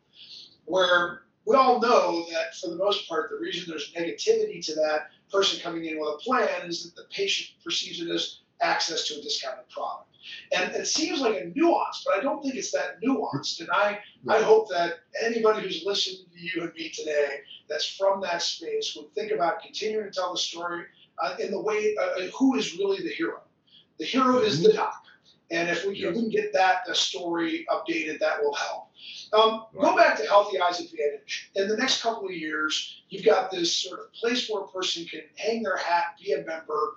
Where we all know that for the most part, the reason there's negativity to that person coming in with a plan is that the patient perceives it as access to a discounted product. And it seems like a nuance, but I don't think it's that nuanced. And I, I hope that anybody who's listening to you and me today that's from that space would think about continuing to tell the story uh, in the way uh, uh who is really the hero. The hero is the doc. And if we can, get that the story updated, that will help. Um, right. Go back to Healthy Eyes Advantage. In the next couple of years, you've got this sort of place where a person can hang their hat, be a member.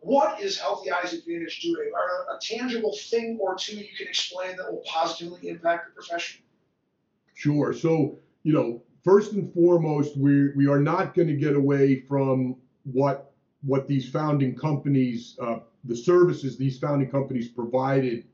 What is Healthy Eyes Advantage doing? Are a tangible thing or two you can explain that will positively impact the profession? Sure. So, you know, first and foremost, we we are not going to get away from what what these founding companies, uh, the services these founding companies provided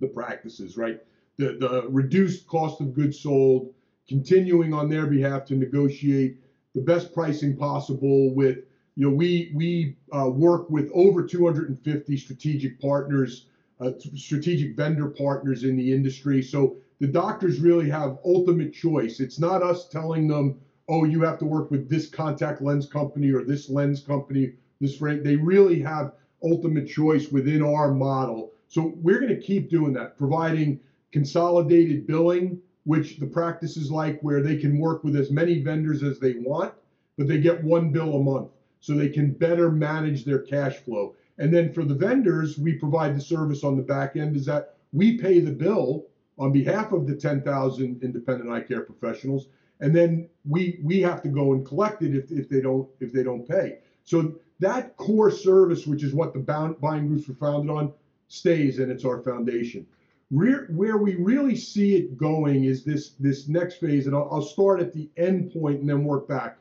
the practices, right? The, the reduced cost of goods sold, continuing on their behalf to negotiate the best pricing possible with, you know, we, we uh, work with over 250 strategic partners, uh, strategic vendor partners in the industry. So the doctors really have ultimate choice. It's not us telling them, oh, you have to work with this contact lens company or this lens company, this frame. They really have ultimate choice within our model. So we're going to keep doing that, providing consolidated billing, which the practices like where they can work with as many vendors as they want, but they get one bill a month so they can better manage their cash flow. And then for the vendors, we provide the service on the back end is that we pay the bill on behalf of the 10,000 independent eye care professionals, and then we we have to go and collect it if, if they don't if they don't pay. So that core service, which is what the bound, buying groups were founded on, stays, and it's our foundation. Where, where we really see it going is this this next phase, and I'll, I'll start at the end point and then work back.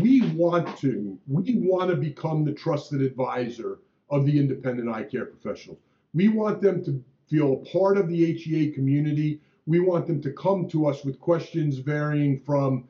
We want to we want to become the trusted advisor of the independent eye care professionals. We want them to feel a part of the HEA community. We want them to come to us with questions varying from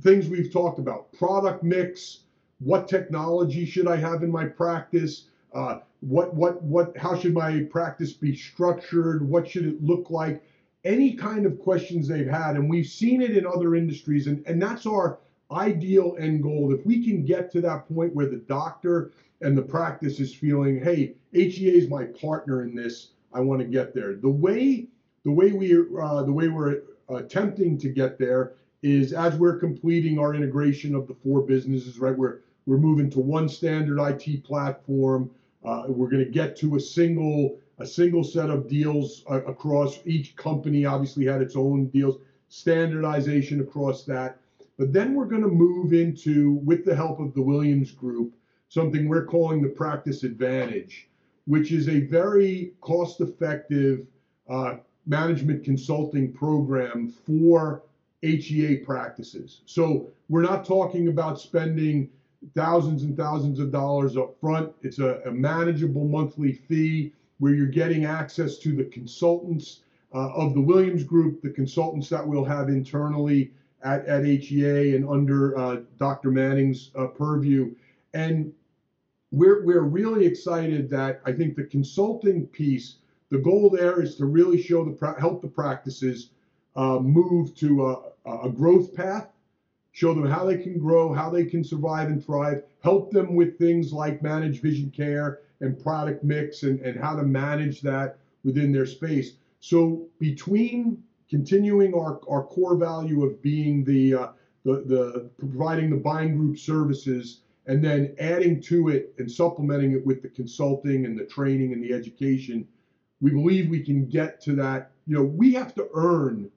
things we've talked about, product mix, what technology should I have in my practice, uh, what what what how should my practice be structured, what should it look like, any kind of questions they've had, and we've seen it in other industries, and and that's our ideal end goal. If we can get to that point where the doctor and the practice is feeling, hey, HEA is my partner in this. I want to get there. The way the way we uh, the way we're attempting to get there is as we're completing our integration of the four businesses. Right, we're we're moving to one standard IT platform. Uh, we're going to get to a single a single set of deals uh, across each company. Obviously, had its own deals. Standardization across that. But then we're going to move into, with the help of the Williams Group, something we're calling the Practice Advantage, which is a very cost effective uh, management consulting program for HEA practices. So we're not talking about spending thousands and thousands of dollars up front. It's a, a manageable monthly fee where you're getting access to the consultants uh, of the Williams Group, the consultants that we'll have internally at, at HEA and under uh, Dr. Manning's uh, purview. And we're, we're really excited that I think the consulting piece, the goal there is to really show the help the practices uh, move to a, a growth path, show them how they can grow, how they can survive and thrive, help them with things like managed vision care and product mix and, and how to manage that within their space. So between continuing our, our core value of being the, uh, the, the providing the buying group services and then adding to it and supplementing it with the consulting and the training and the education, we believe we can get to that. You know, we have to earn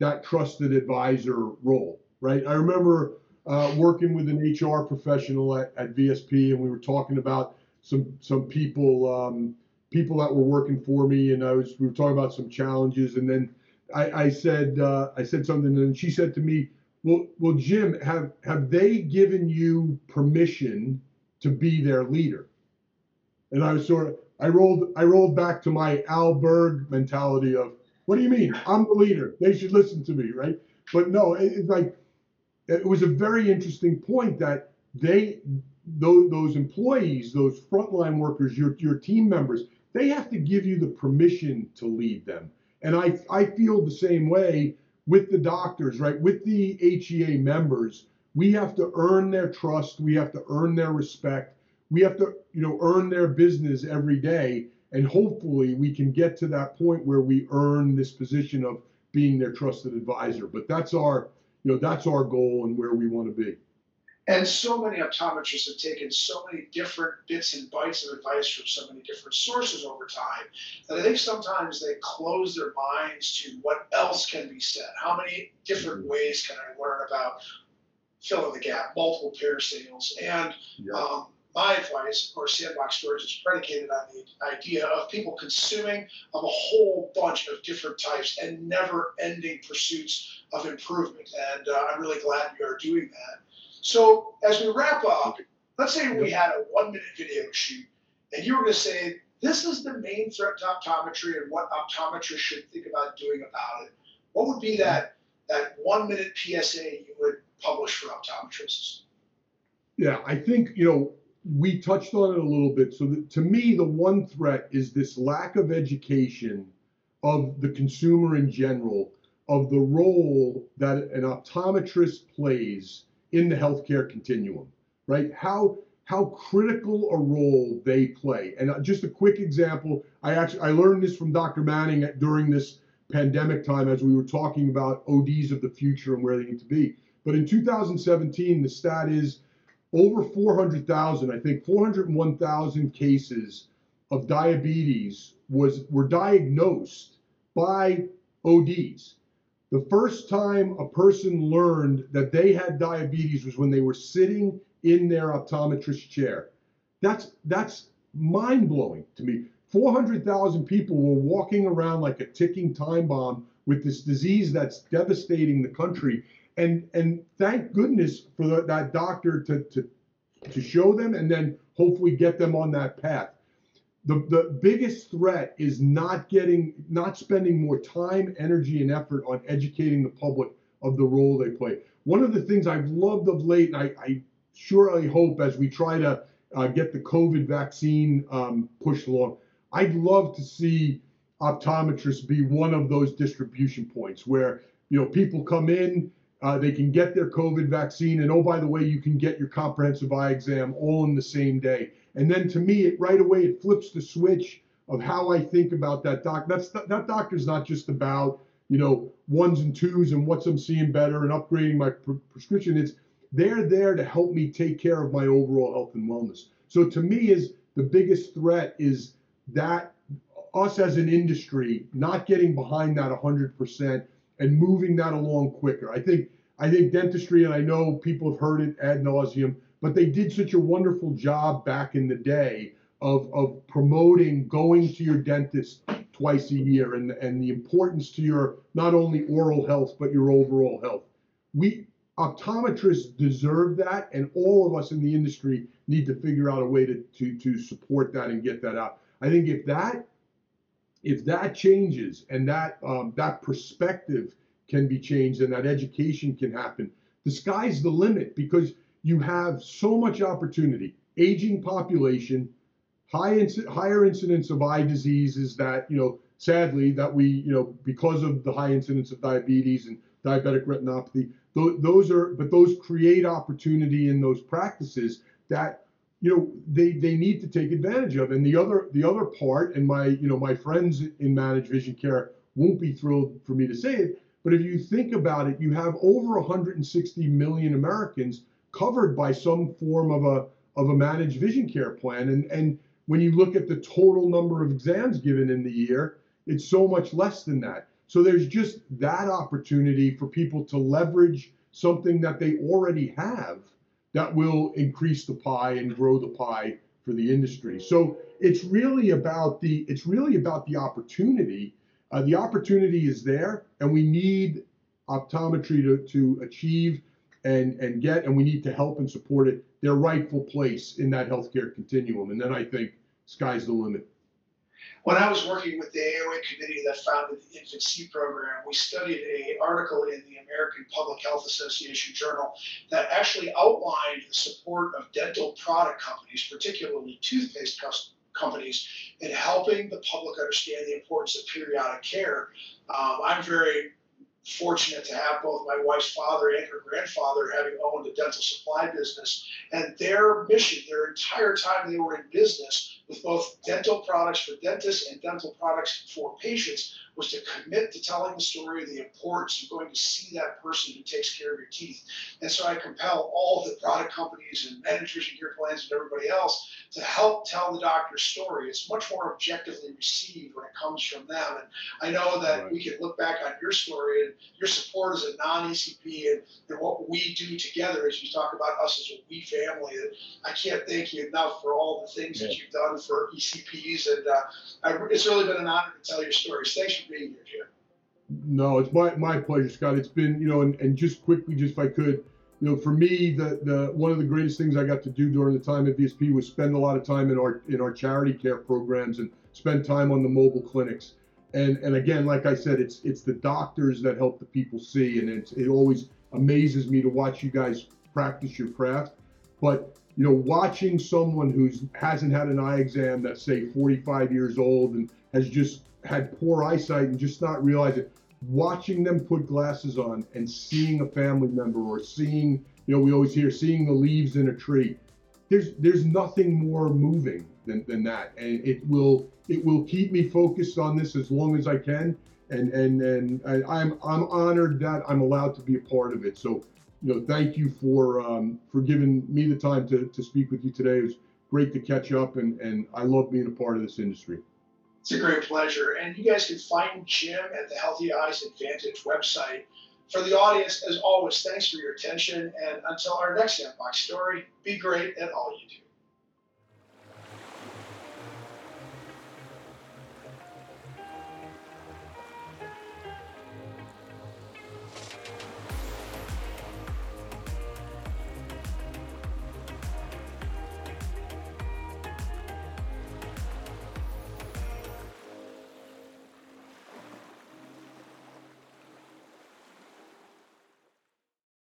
that trusted advisor role, right? I remember uh, working with an HR professional at, at VSP, and we were talking about some some people um, people that were working for me, and I was we were talking about some challenges, and then I, I said uh, I said something, and she said to me, "Well, well, Jim, have have they given you permission to be their leader?" And I was sort of I rolled I rolled back to my Al Berg mentality of, "What do you mean? I'm the leader. They should listen to me, right?" But no, it, it's like it was a very interesting point that they those, those employees, those frontline workers, your your team members, they have to give you the permission to lead them and I, I feel the same way with the doctors, right? With the HEA members, we have to earn their trust. We have to earn their respect. We have to, you know, earn their business every day. And hopefully we can get to that point where we earn this position of being their trusted advisor. But that's our, you know, that's our goal and where we want to be. And so many optometrists have taken so many different bits and bites of advice from so many different sources over time that I think sometimes they close their minds to what else can be said. How many different ways can I learn about filling the gap, multiple pair sales? And yeah. um, my advice, of course, Sandbox Story is predicated on the idea of people consuming of a whole bunch of different types and never ending pursuits of improvement. And uh, I'm really glad you are doing that. So as we wrap up, let's say we had a one minute video shoot and you were going to say, this is the main threat to optometry and what optometrists should think about doing about it. What would be that, that one minute PSA you would publish for optometrists? Yeah, I think, you know, we touched on it a little bit. So the, to me, the one threat is this lack of education of the consumer in general of the role that an optometrist plays in the healthcare continuum, right? How how critical a role they play. And uh, just a quick example, I actually I learned this from Dr. Manning during this pandemic time as we were talking about ODs of the future and where they need to be. But in 2017, the stat is over 400,000, I think 401,000 cases of diabetes was were diagnosed by ODs. The first time a person learned that they had diabetes was when they were sitting in their optometrist chair. That's that's mind blowing to me. 400,000 people were walking around like a ticking time bomb with this disease that's devastating the country. And and thank goodness for that doctor to, to to show them and then hopefully get them on that path. The, the biggest threat is not getting not spending more time, energy, and effort on educating the public of the role they play. One of the things I've loved of late, and I, I surely hope as we try to uh, get the COVID vaccine um, pushed along, I'd love to see optometrists be one of those distribution points where you know people come in, uh, they can get their COVID vaccine, and oh by the way, you can get your comprehensive eye exam all in the same day. And then to me, it right away it flips the switch of how I think about that doc. That's that doctor's not just about you know ones and twos and what's I'm seeing better and upgrading my pre- prescription. It's they're there to help me take care of my overall health and wellness. So to me, is the biggest threat is that us as an industry not getting behind that 100% and moving that along quicker. I think I think dentistry, and I know people have heard it ad nauseum, but they did such a wonderful job back in the day of of promoting going to your dentist twice a year and and the importance to your not only oral health but your overall health. We optometrists deserve that, and all of us in the industry need to figure out a way to to to support that and get that out. I think if that if that changes and that um, that perspective can be changed and that education can happen, the sky's the limit because you have so much opportunity. Aging population, high inc- higher incidence of eye diseases that you know sadly that we you know because of the high incidence of diabetes and diabetic retinopathy th- those are but those create opportunity in those practices that you know they they need to take advantage of and the other the other part and my you know my friends in managed vision care won't be thrilled for me to say it but if you think about it you have over 160 million americans covered by some form of a of a managed vision care plan and and when you look at the total number of exams given in the year it's so much less than that so there's just that opportunity for people to leverage something that they already have that will increase the pie and grow the pie for the industry. So it's really about the it's really about the opportunity. Uh, the opportunity is there, and we need optometry to, to achieve and and get, and we need to help and support it their rightful place in that healthcare continuum. And then I think sky's the limit. When I was working with the AOA committee that founded the InfantSEE program, we studied a article in the American Public Health Association journal that actually outlined the support of dental product companies, particularly toothpaste cus- companies, in helping the public understand the importance of periodic care. Um, I'm very fortunate to have both my wife's father and her grandfather having owned a dental supply business. And their mission, their entire time they were in business with both dental products for dentists and dental products for patients, was to commit to telling the story of the importance of going to see that person who takes care of your teeth. And so I compel all the product companies and managed vision care plans and everybody else to help tell the doctor's story. It's much more objectively received when it comes from them. And I know that Right. we can look back on your story and your support as a non-ECP and, and what we do together as you talk about us as a we family. And I can't thank you enough for all the things that you've done for ECPs. And uh, it's really been an honor to tell your stories. Thanks for being here, Jim. No, it's my, my pleasure, Scott. It's been, you know, and, and just quickly, just if I could, you know, for me, the, the one of the greatest things I got to do during the time at VSP was spend a lot of time in our in our charity care programs and spend time on the mobile clinics. And and again, like I said, it's it's the doctors that help the people see, and it's, it always amazes me to watch you guys practice your craft. But you know, watching someone who's hasn't had an eye exam that's say 45 years old and has just had poor eyesight and just not realize it watching them put glasses on and seeing a family member or seeing you know we always hear seeing the leaves in a tree there's there's nothing more moving than, than that. And it will it will keep me focused on this as long as i can. And and and I, i'm i'm honored that i'm allowed to be a part of it. So you know thank you for um, for giving me the time to, to speak with you today it was great to catch up and and i love being a part of this industry It's a great pleasure. And you guys can find Jim at the Healthy Eyes Advantage website. For the audience, as always, thanks for your attention. And until our next Sandbox story, be great at all you do.